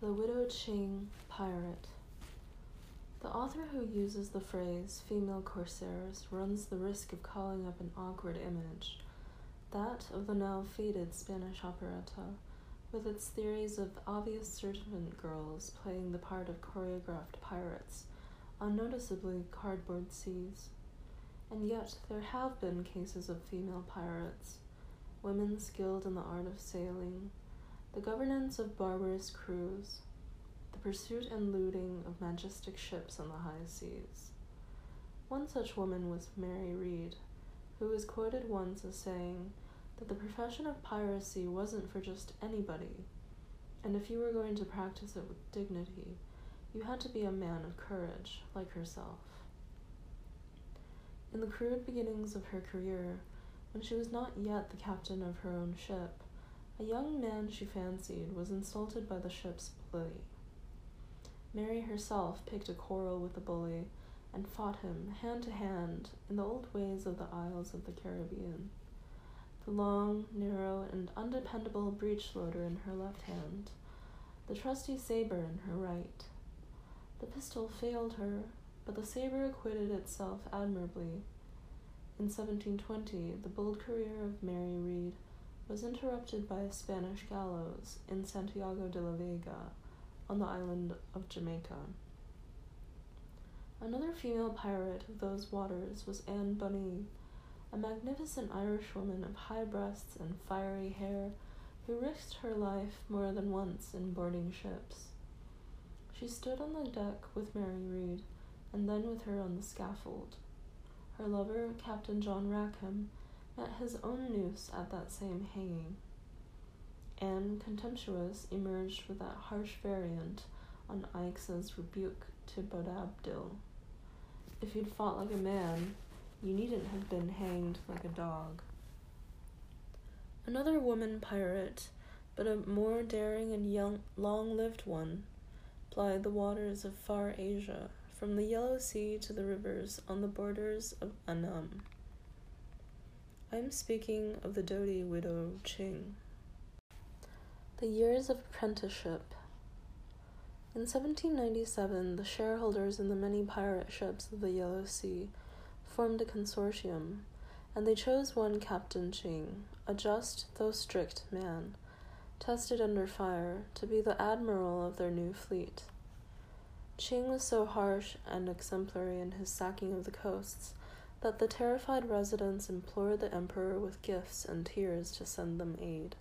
The Widow Ching Pirate. The author who uses the phrase female corsairs runs the risk of calling up an awkward image, that of the now faded Spanish operetta, with its theories of obvious servant girls playing the part of choreographed pirates, unnoticeably cardboard seas. And yet there have been cases of female pirates, women skilled in the art of sailing, the governance of barbarous crews, the pursuit and looting of majestic ships on the high seas. One such woman was Mary Read, who is quoted once as saying that the profession of piracy wasn't for just anybody, and if you were going to practice it with dignity, you had to be a man of courage, like herself. In the crude beginnings of her career, when she was not yet the captain of her own ship, a young man she fancied was insulted by the ship's bully. Mary herself picked a quarrel with the bully and fought him hand to hand in the old ways of the Isles of the Caribbean. The long, narrow, and undependable breech loader in her left hand, the trusty saber in her right. The pistol failed her, but the saber acquitted itself admirably. In 1720, the bold career of Mary Read was interrupted by a Spanish gallows in Santiago de la Vega on the island of Jamaica. Another female pirate of those waters was Anne Bonny, a magnificent Irishwoman of high breasts and fiery hair who risked her life more than once in boarding ships. She stood on the deck with Mary Read, and then with her on the scaffold. Her lover, Captain John Rackham, met his own noose at that same hanging. Anne, contemptuous, emerged with that harsh variant on Aixa's rebuke to Boabdil. If you'd fought like a man, you needn't have been hanged like a dog. Another woman pirate, but a more daring and young, long-lived one, plied the waters of far Asia, from the Yellow Sea to the rivers on the borders of Annam. I am speaking of the doughty widow Ching. The years of apprenticeship. In 1797, the shareholders in the many pirate ships of the Yellow Sea formed a consortium, and they chose one Captain Ching, a just though strict man, tested under fire, to be the admiral of their new fleet. Ching was so harsh and exemplary in his sacking of the coasts that the terrified residents implored the emperor with gifts and tears to send them aid.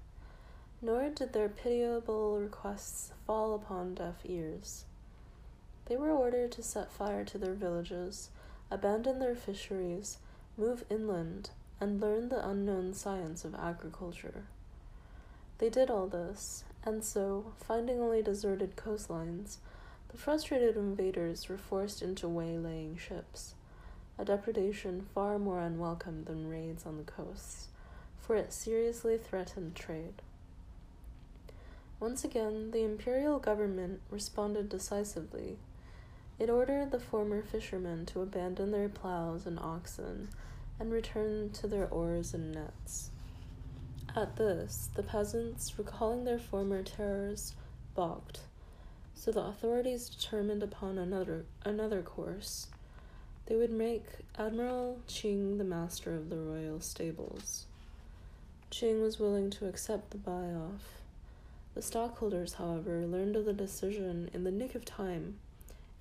Nor did their pitiable requests fall upon deaf ears. They were ordered to set fire to their villages, abandon their fisheries, move inland, and learn the unknown science of agriculture. They did all this, and so, finding only deserted coastlines, the frustrated invaders were forced into waylaying ships a depredation far more unwelcome than raids on the coasts, for it seriously threatened trade. Once again, the imperial government responded decisively. It ordered the former fishermen to abandon their plows and oxen and return to their oars and nets. At this, the peasants, recalling their former terrors, balked, so the authorities determined upon another another course they would make Admiral Ching the master of the royal stables. Ching was willing to accept the buy off. The stockholders, however, learned of the decision in the nick of time,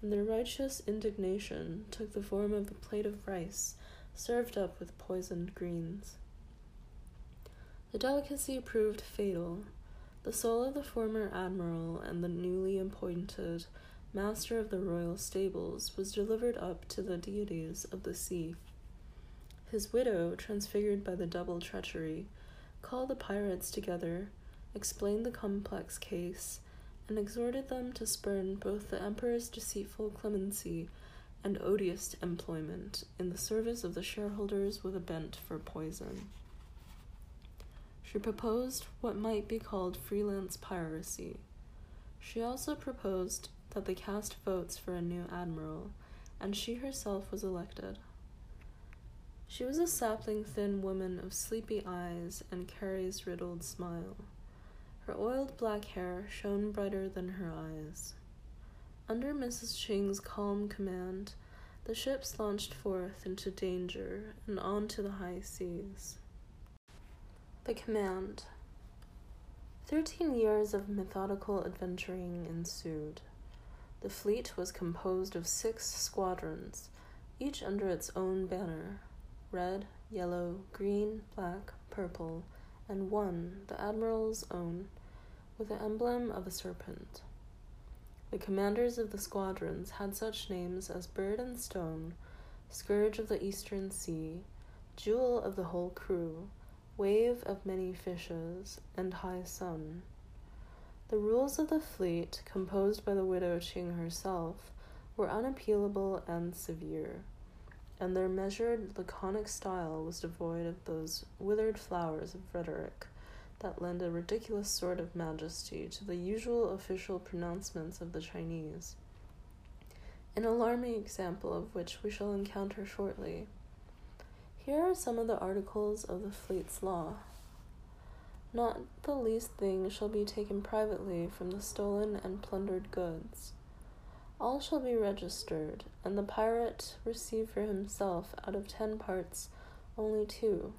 and their righteous indignation took the form of a plate of rice served up with poisoned greens. The delicacy proved fatal. The soul of the former admiral and the newly appointed master of the royal stables, was delivered up to the deities of the sea. His widow, transfigured by the double treachery, called the pirates together, explained the complex case, and exhorted them to spurn both the emperor's deceitful clemency and odious employment in the service of the shareholders with a bent for poison. She proposed what might be called freelance piracy. She also proposed that they cast votes for a new admiral, and she herself was elected. She was a sapling thin woman of sleepy eyes and caries riddled smile. Her oiled black hair shone brighter than her eyes. Under Mrs. Ching's calm command, the ships launched forth into danger and on to the high seas. The command. Thirteen years of methodical adventuring ensued. The fleet was composed of six squadrons, each under its own banner red, yellow, green, black, purple, and one, the Admiral's own, with the emblem of a serpent. The commanders of the squadrons had such names as Bird and Stone, Scourge of the Eastern Sea, Jewel of the whole crew, Wave of many fishes, and High Sun. The rules of the fleet, composed by the widow Ching herself, were unappealable and severe, and their measured, laconic style was devoid of those withered flowers of rhetoric that lend a ridiculous sort of majesty to the usual official pronouncements of the Chinese, an alarming example of which we shall encounter shortly. Here are some of the articles of the fleet's law. Not the least thing shall be taken privately from the stolen and plundered goods. All shall be registered, and the pirate receive for himself out of ten parts only two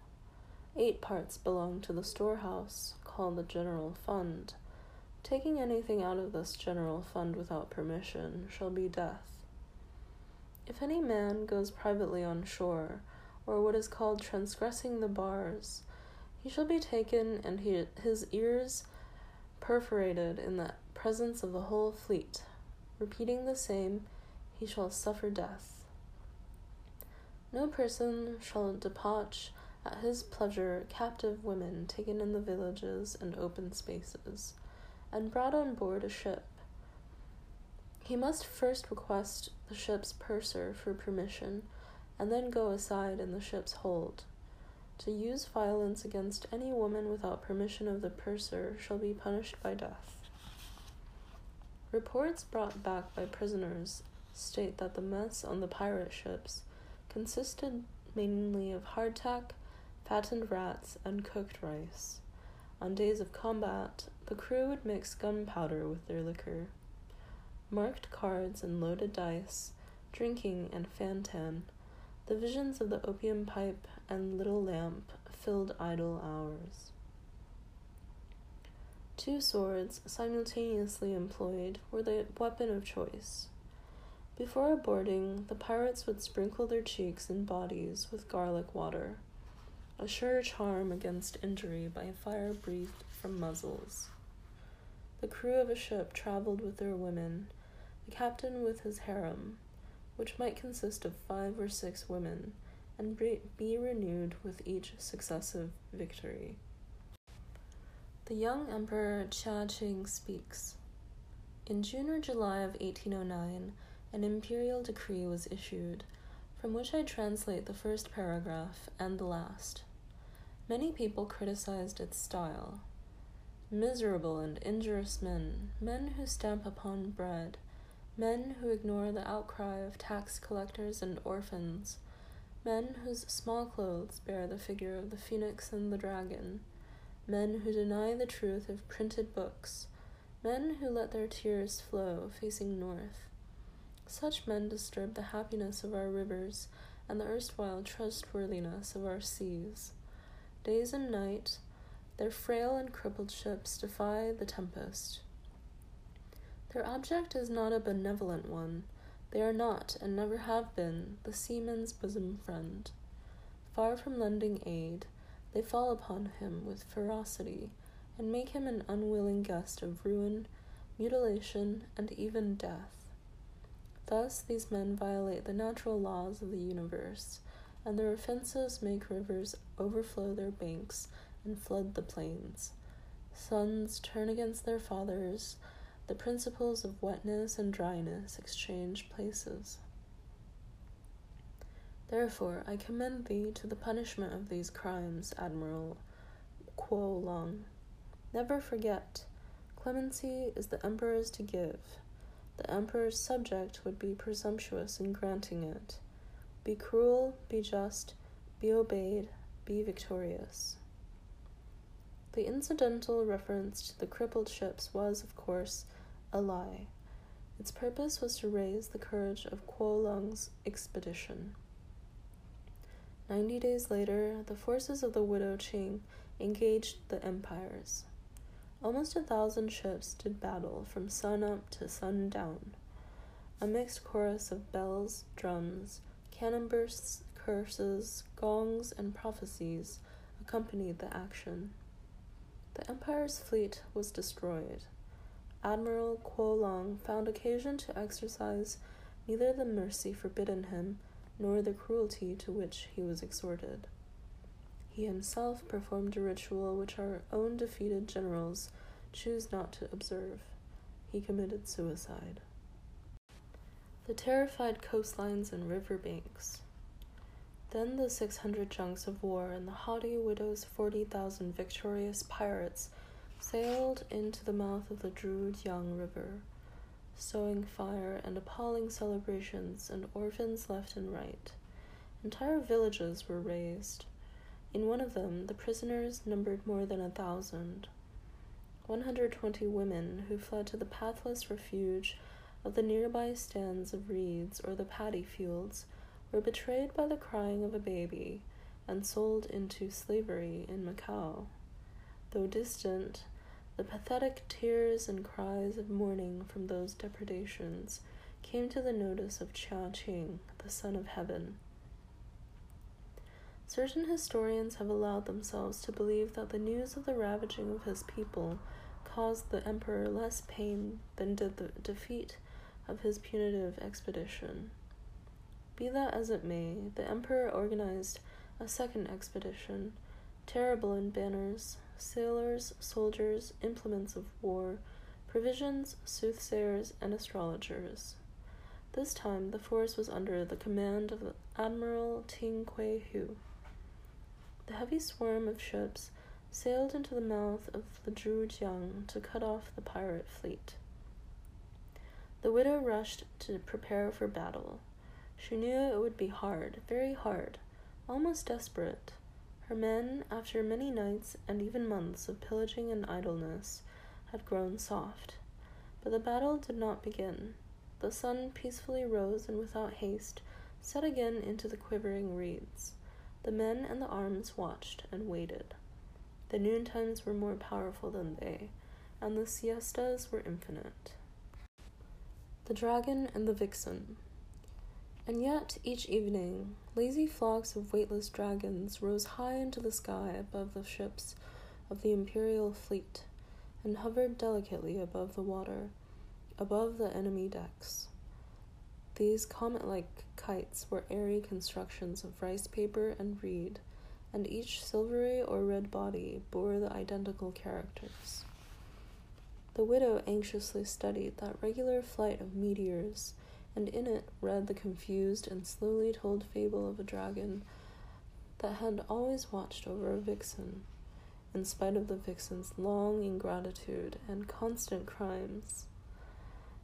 Eight parts belong to the storehouse, called the general fund. Taking anything out of this general fund without permission shall be death. If any man goes privately on shore, or what is called transgressing the bars, he shall be taken and he, his ears perforated in the presence of the whole fleet. Repeating the same, he shall suffer death. No person shall debauch at his pleasure captive women taken in the villages and open spaces, and brought on board a ship. He must first request the ship's purser for permission, and then go aside in the ship's hold. To use violence against any woman without permission of the purser shall be punished by death. Reports brought back by prisoners state that the mess on the pirate ships consisted mainly of hardtack, fattened rats, and cooked rice. On days of combat, the crew would mix gunpowder with their liquor. Marked cards and loaded dice, drinking and fantan, the visions of the opium pipe and little lamp filled idle hours. Two swords, simultaneously employed, were the weapon of choice. Before boarding, the pirates would sprinkle their cheeks and bodies with garlic water a sure charm against injury by fire breathed from muzzles. The crew of a ship traveled with their women, the captain with his harem, which might consist of five or six women, and be renewed with each successive victory. The young Emperor Chia Ching speaks. In June or July of 1809, an imperial decree was issued, from which I translate the first paragraph and the last. Many people criticized its style. Miserable and injurious men, men who stamp upon bread, men who ignore the outcry of tax collectors and orphans, men whose small clothes bear the figure of the phoenix and the dragon, men who deny the truth of printed books, men who let their tears flow facing north. Such men disturb the happiness of our rivers and the erstwhile trustworthiness of our seas. Days and night, their frail and crippled ships defy the tempest. Their object is not a benevolent one. They are not, and never have been, the seaman's bosom friend. Far from lending aid, they fall upon him with ferocity and make him an unwilling guest of ruin, mutilation, and even death. Thus, these men violate the natural laws of the universe and their offenses make rivers overflow their banks and flood the plains. Sons turn against their fathers, the principles of wetness and dryness exchange places. Therefore, I commend thee to the punishment of these crimes, Admiral Kuo Lung. Never forget, clemency is the emperor's to give. The emperor's subject would be presumptuous in granting it. Be cruel, be just, be obeyed, be victorious. The incidental reference to the crippled ships was, of course, a lie. Its purpose was to raise the courage of Kuo Lung's expedition. Ninety days later, the forces of the widow Ching engaged the empires. Almost a thousand ships did battle from sun up to sun down. A mixed chorus of bells, drums, cannon bursts, curses, gongs, and prophecies accompanied the action. The Empire's fleet was destroyed. Admiral Kuo Lung found occasion to exercise neither the mercy forbidden him nor the cruelty to which he was exhorted. He himself performed a ritual which our own defeated generals choose not to observe. He committed suicide. The terrified coastlines and river banks. Then the six hundred junks of war and the haughty widow's forty thousand victorious pirates sailed into the mouth of the Zhujiang River, sowing fire and appalling celebrations, and orphans left and right. Entire villages were razed. In one of them, the prisoners numbered more than a thousand. 120 women who fled to the pathless refuge of the nearby stands of reeds or the paddy fields were betrayed by the crying of a baby and sold into slavery in Macao. Though distant, the pathetic tears and cries of mourning from those depredations came to the notice of Chia Ching, the Son of Heaven. Certain historians have allowed themselves to believe that the news of the ravaging of his people caused the emperor less pain than did the defeat of his punitive expedition. Be that as it may, the emperor organized a second expedition, terrible in banners, sailors, soldiers, implements of war, provisions, soothsayers, and astrologers. This time the force was under the command of Admiral Ting Kuei Hu. The heavy swarm of ships sailed into the mouth of the Zhujiang to cut off the pirate fleet. The widow rushed to prepare for battle. She knew it would be hard, very hard, almost desperate. Her men, after many nights and even months of pillaging and idleness, had grown soft. But the battle did not begin. The sun peacefully rose and without haste set again into the quivering reeds. The men and the arms watched and waited. The noontimes were more powerful than they, and the siestas were infinite. The Dragon and the Vixen. And yet, each evening, lazy flocks of weightless dragons rose high into the sky above the ships of the imperial fleet, and hovered delicately above the water, above the enemy decks. These comet like kites were airy constructions of rice paper and reed, and each silvery or red body bore the identical characters. The widow anxiously studied that regular flight of meteors, and in it read the confused and slowly told fable of a dragon that had always watched over a vixen, in spite of the vixen's long ingratitude and constant crimes.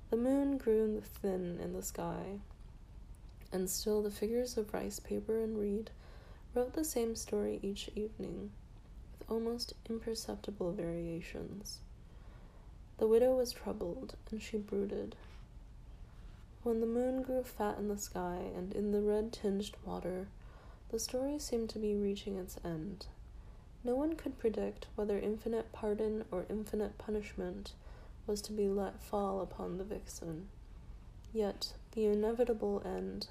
The moon grew thin in the sky, and still the figures of rice paper and reed wrote the same story each evening, with almost imperceptible variations. The widow was troubled, and she brooded. When the moon grew fat in the sky and in the red tinged water, the story seemed to be reaching its end. No one could predict whether infinite pardon or infinite punishment was to be let fall upon the vixen. Yet the inevitable end,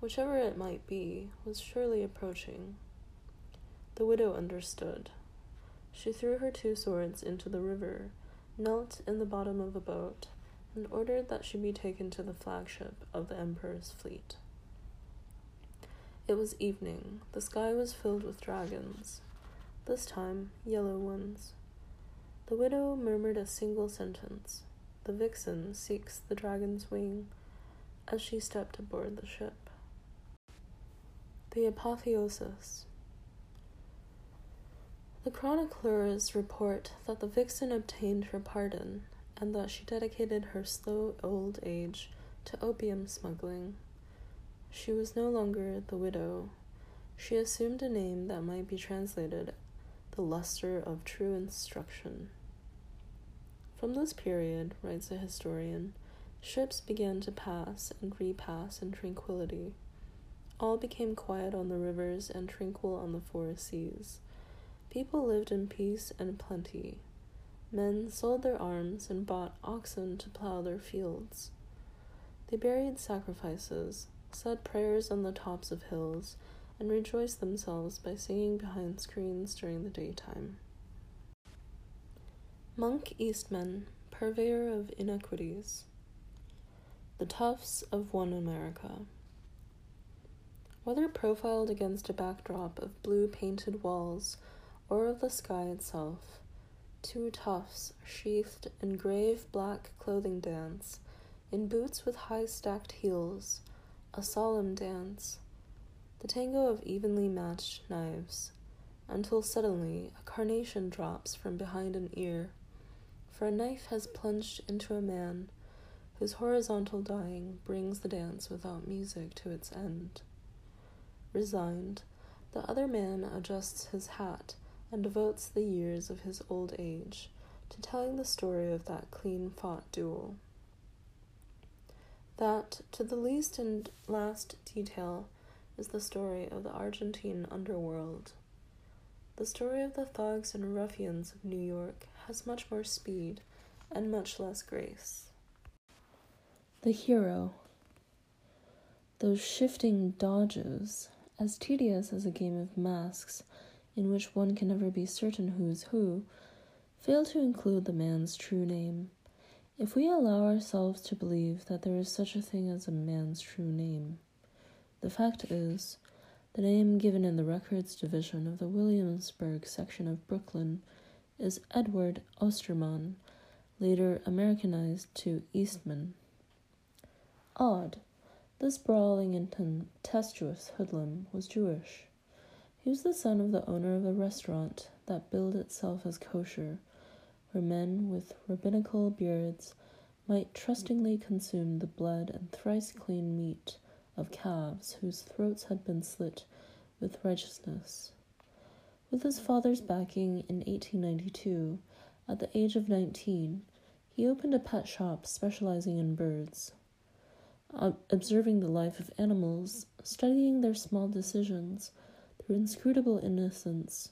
whichever it might be, was surely approaching. The widow understood. She threw her two swords into the river, knelt in the bottom of a boat, and ordered that she be taken to the flagship of the Emperor's fleet. It was evening. The sky was filled with dragons, this time yellow ones. The widow murmured a single sentence The vixen seeks the dragon's wing as she stepped aboard the ship. The apotheosis. The chroniclers report that the vixen obtained her pardon and that she dedicated her slow old age to opium smuggling. She was no longer the widow. She assumed a name that might be translated the luster of true instruction. From this period, writes a historian, ships began to pass and repass in tranquillity. All became quiet on the rivers and tranquil on the four seas. People lived in peace and plenty. Men sold their arms and bought oxen to plow their fields. They buried sacrifices, said prayers on the tops of hills, and rejoiced themselves by singing behind screens during the daytime. Monk Eastman, purveyor of inequities. The Toughs of One America. Whether profiled against a backdrop of blue painted walls or of the sky itself, two toughs sheathed in grave black clothing dance, in boots with high stacked heels, a solemn dance, the tango of evenly matched knives, until suddenly a carnation drops from behind an ear, for a knife has plunged into a man whose horizontal dying brings the dance without music to its end. Resigned, the other man adjusts his hat and devotes the years of his old age to telling the story of that clean fought duel. That, to the least and last detail, is the story of the Argentine underworld. The story of the thugs and ruffians of New York has much more speed and much less grace. The hero. Those shifting dodges, as tedious as a game of masks in which one can never be certain who's who, fail to include the man's true name. If we allow ourselves to believe that there is such a thing as a man's true name, the fact is, the name given in the Records Division of the Williamsburg section of Brooklyn is Edward Osterman, later Americanized to Eastman. Odd, this brawling and tempestuous hoodlum was Jewish. He was the son of the owner of a restaurant that billed itself as kosher, where men with rabbinical beards might trustingly consume the blood and thrice clean meat of calves whose throats had been slit with righteousness. With his father's backing in 1892, at the age of 19, he opened a pet shop specializing in birds observing the life of animals, studying their small decisions, their inscrutable innocence,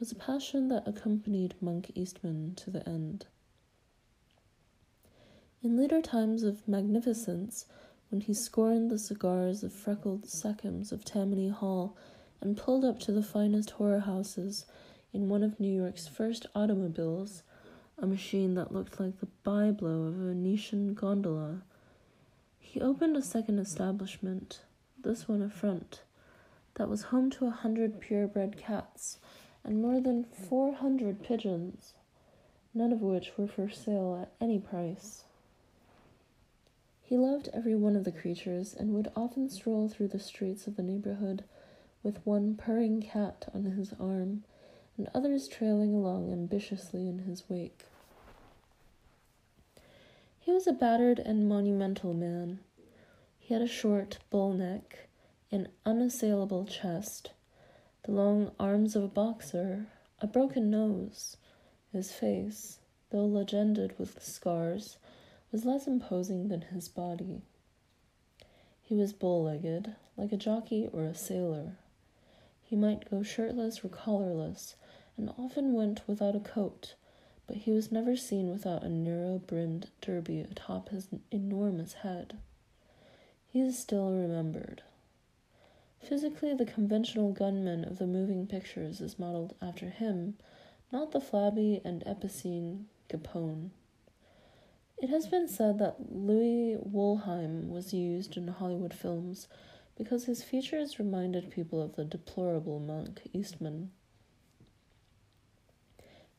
was a passion that accompanied Monk Eastman to the end. In later times of magnificence, when he scorned the cigars of freckled sachems of Tammany Hall and pulled up to the finest horror houses in one of New York's first automobiles, a machine that looked like the byblow of a Venetian gondola, he opened a second establishment, this one a front, that was home to a hundred purebred cats and more than four hundred pigeons, none of which were for sale at any price. He loved every one of the creatures and would often stroll through the streets of the neighborhood with one purring cat on his arm and others trailing along ambitiously in his wake. He was a battered and monumental man. He had a short bull neck, an unassailable chest, the long arms of a boxer, a broken nose. His face, though legended with scars, was less imposing than his body. He was bow legged, like a jockey or a sailor. He might go shirtless or collarless, and often went without a coat but he was never seen without a narrow brimmed derby atop his enormous head. He is still remembered. Physically, the conventional gunman of the moving pictures is modeled after him, not the flabby and epicene Capone. It has been said that Louis Wolheim was used in Hollywood films because his features reminded people of the deplorable monk Eastman.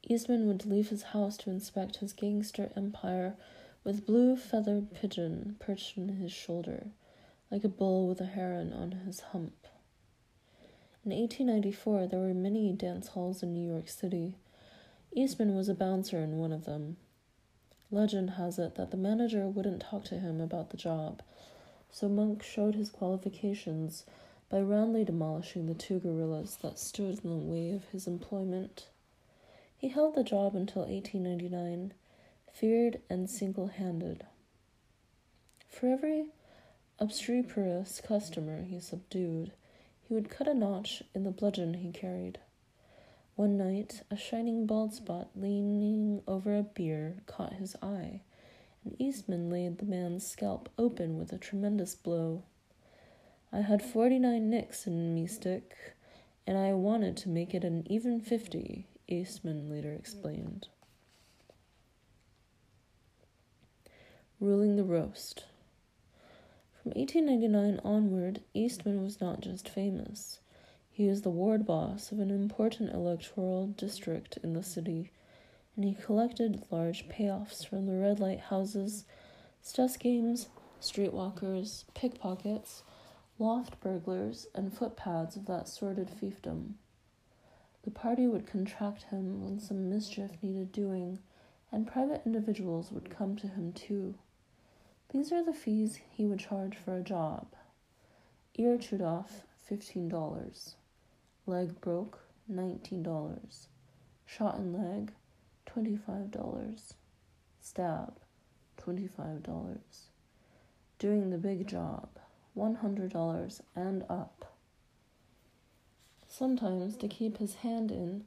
Eastman would leave his house to inspect his gangster empire with blue feathered pigeon perched on his shoulder, like a bull with a heron on his hump. In 1894, there were many dance halls in New York City. Eastman was a bouncer in one of them. Legend has it that the manager wouldn't talk to him about the job, so Monk showed his qualifications by roundly demolishing the two gorillas that stood in the way of his employment. He held the job until 1899, feared and single handed. For every obstreperous customer he subdued, he would cut a notch in the bludgeon he carried. One night, a shining bald spot leaning over a bier caught his eye, and Eastman laid the man's scalp open with a tremendous blow. I had forty nine nicks in me stick, and I wanted to make it an even fifty, Eastman later explained. Ruling the roast. From 1899 onward, Eastman was not just famous. He was the ward boss of an important electoral district in the city, and he collected large payoffs from the red light houses, stuss games, streetwalkers, pickpockets, loft burglars, and footpads of that sordid fiefdom. The party would contract him when some mischief needed doing, and private individuals would come to him too. These are the fees he would charge for a job. Ear chewed off, $15. Leg broke, $19. Shot in leg, $25. Stab, $25. Doing the big job, $100 and up. Sometimes, to keep his hand in,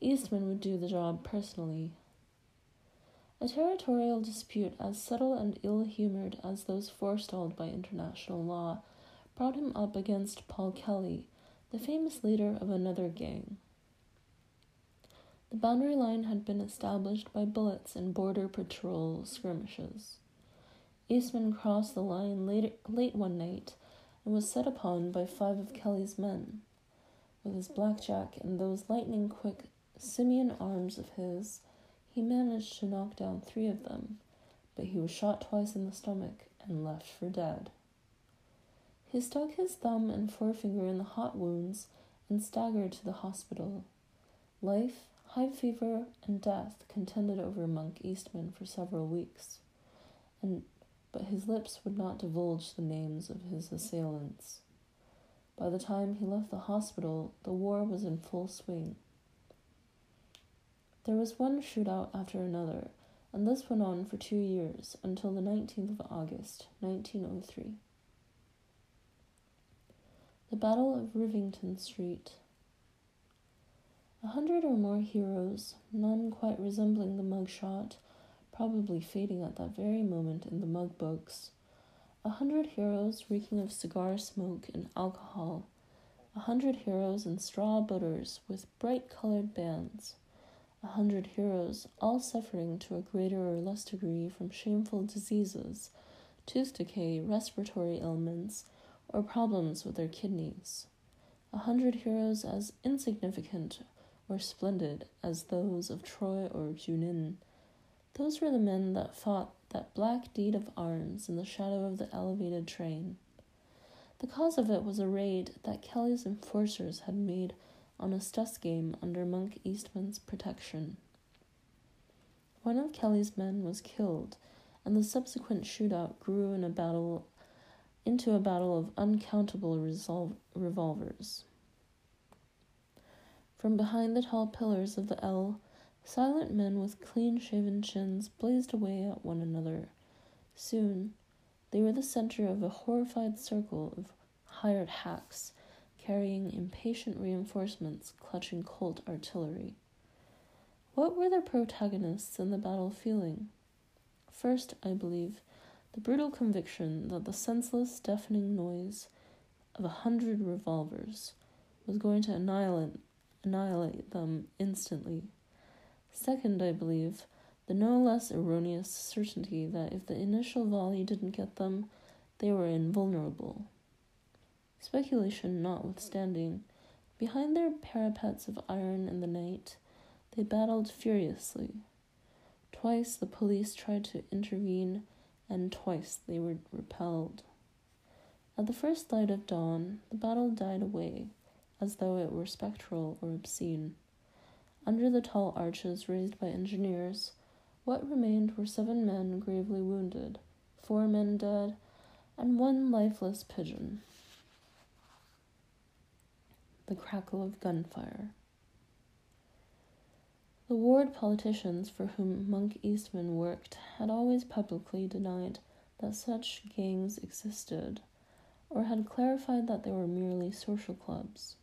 Eastman would do the job personally. A territorial dispute as subtle and ill humored as those forestalled by international law brought him up against Paul Kelly, the famous leader of another gang. The boundary line had been established by bullets and border patrol skirmishes. Eastman crossed the line late, late one night and was set upon by five of Kelly's men. With his blackjack and those lightning quick simian arms of his, he managed to knock down three of them, but he was shot twice in the stomach and left for dead. He stuck his thumb and forefinger in the hot wounds and staggered to the hospital. Life, high fever, and death contended over Monk Eastman for several weeks, and but his lips would not divulge the names of his assailants. By the time he left the hospital, the war was in full swing. There was one shootout after another, and this went on for two years until the 19th of August, 1903. The Battle of Rivington Street. A hundred or more heroes, none quite resembling the mugshot, probably fading at that very moment in the mug books. A hundred heroes reeking of cigar smoke and alcohol. A hundred heroes in straw butters with bright colored bands. A hundred heroes, all suffering to a greater or less degree from shameful diseases, tooth decay, respiratory ailments, or problems with their kidneys. A hundred heroes as insignificant or splendid as those of Troy or Junin those were the men that fought that black deed of arms in the shadow of the elevated train. The cause of it was a raid that Kelly's enforcers had made on a stuss game under Monk Eastman's protection. One of Kelly's men was killed, and the subsequent shootout grew in a battle into a battle of uncountable resol- revolvers. From behind the tall pillars of the L, Silent men with clean shaven chins blazed away at one another. Soon, they were the center of a horrified circle of hired hacks carrying impatient reinforcements clutching Colt artillery. What were the protagonists in the battle feeling? First, I believe, the brutal conviction that the senseless, deafening noise of a hundred revolvers was going to annihilate, annihilate them instantly. Second, I believe, the no less erroneous certainty that if the initial volley didn't get them, they were invulnerable. Speculation notwithstanding, behind their parapets of iron in the night, they battled furiously. Twice the police tried to intervene, and twice they were repelled. At the first light of dawn, the battle died away, as though it were spectral or obscene. Under the tall arches raised by engineers, what remained were seven men gravely wounded, four men dead, and one lifeless pigeon. The crackle of gunfire. The ward politicians for whom Monk Eastman worked had always publicly denied that such gangs existed, or had clarified that they were merely social clubs.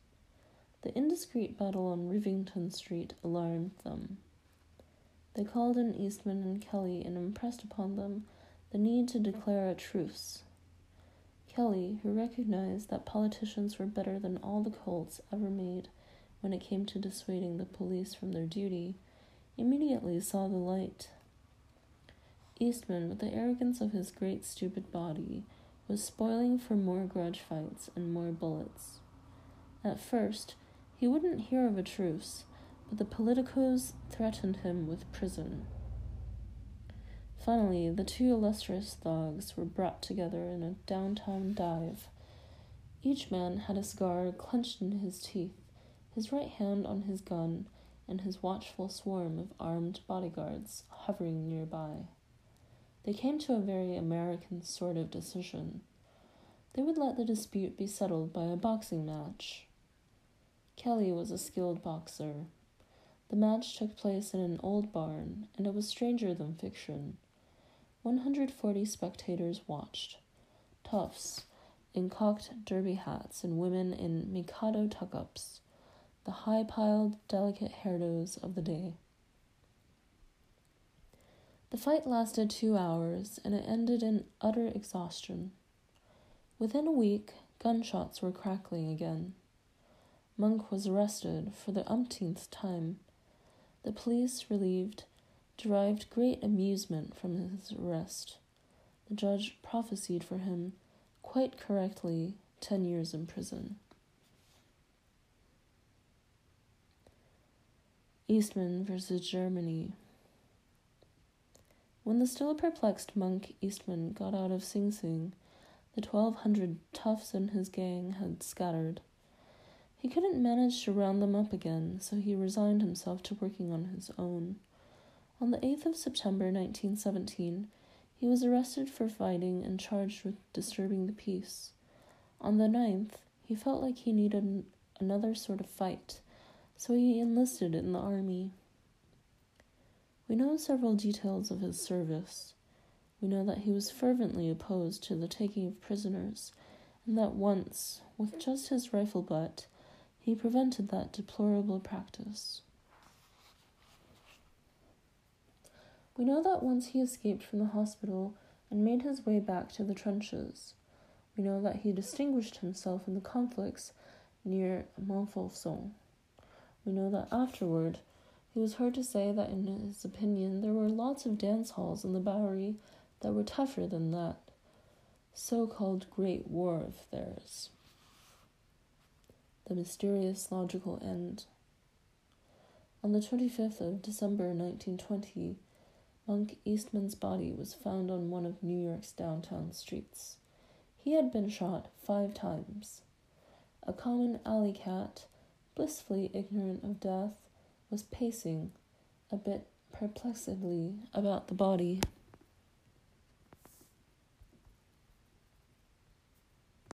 The indiscreet battle on Rivington Street alarmed them. They called in Eastman and Kelly and impressed upon them the need to declare a truce. Kelly, who recognized that politicians were better than all the Colts ever made when it came to dissuading the police from their duty, immediately saw the light. Eastman, with the arrogance of his great stupid body, was spoiling for more grudge fights and more bullets. At first, he wouldn't hear of a truce, but the politicos threatened him with prison. Finally, the two illustrious thugs were brought together in a downtown dive. Each man had a cigar clenched in his teeth, his right hand on his gun, and his watchful swarm of armed bodyguards hovering nearby. They came to a very American sort of decision. They would let the dispute be settled by a boxing match. Kelly was a skilled boxer. The match took place in an old barn, and it was stranger than fiction. 140 spectators watched toughs in cocked derby hats and women in mikado tuck ups, the high piled, delicate hairdos of the day. The fight lasted two hours and it ended in utter exhaustion. Within a week, gunshots were crackling again. Monk was arrested for the umpteenth time. The police, relieved, derived great amusement from his arrest. The judge prophesied for him, quite correctly, ten years in prison. Eastman versus Germany. When the still perplexed monk Eastman got out of Sing Sing, the twelve hundred toughs in his gang had scattered. He couldn't manage to round them up again, so he resigned himself to working on his own. On the 8th of September 1917, he was arrested for fighting and charged with disturbing the peace. On the 9th, he felt like he needed another sort of fight, so he enlisted in the army. We know several details of his service. We know that he was fervently opposed to the taking of prisoners, and that once, with just his rifle butt, he prevented that deplorable practice. We know that once he escaped from the hospital and made his way back to the trenches. We know that he distinguished himself in the conflicts near Montfaucon. We know that afterward he was heard to say that in his opinion there were lots of dance halls in the Bowery that were tougher than that so called Great War of theirs the mysterious logical end. On the 25th of December 1920, Monk Eastman's body was found on one of New York's downtown streets. He had been shot five times. A common alley cat, blissfully ignorant of death, was pacing, a bit perplexedly, about the body.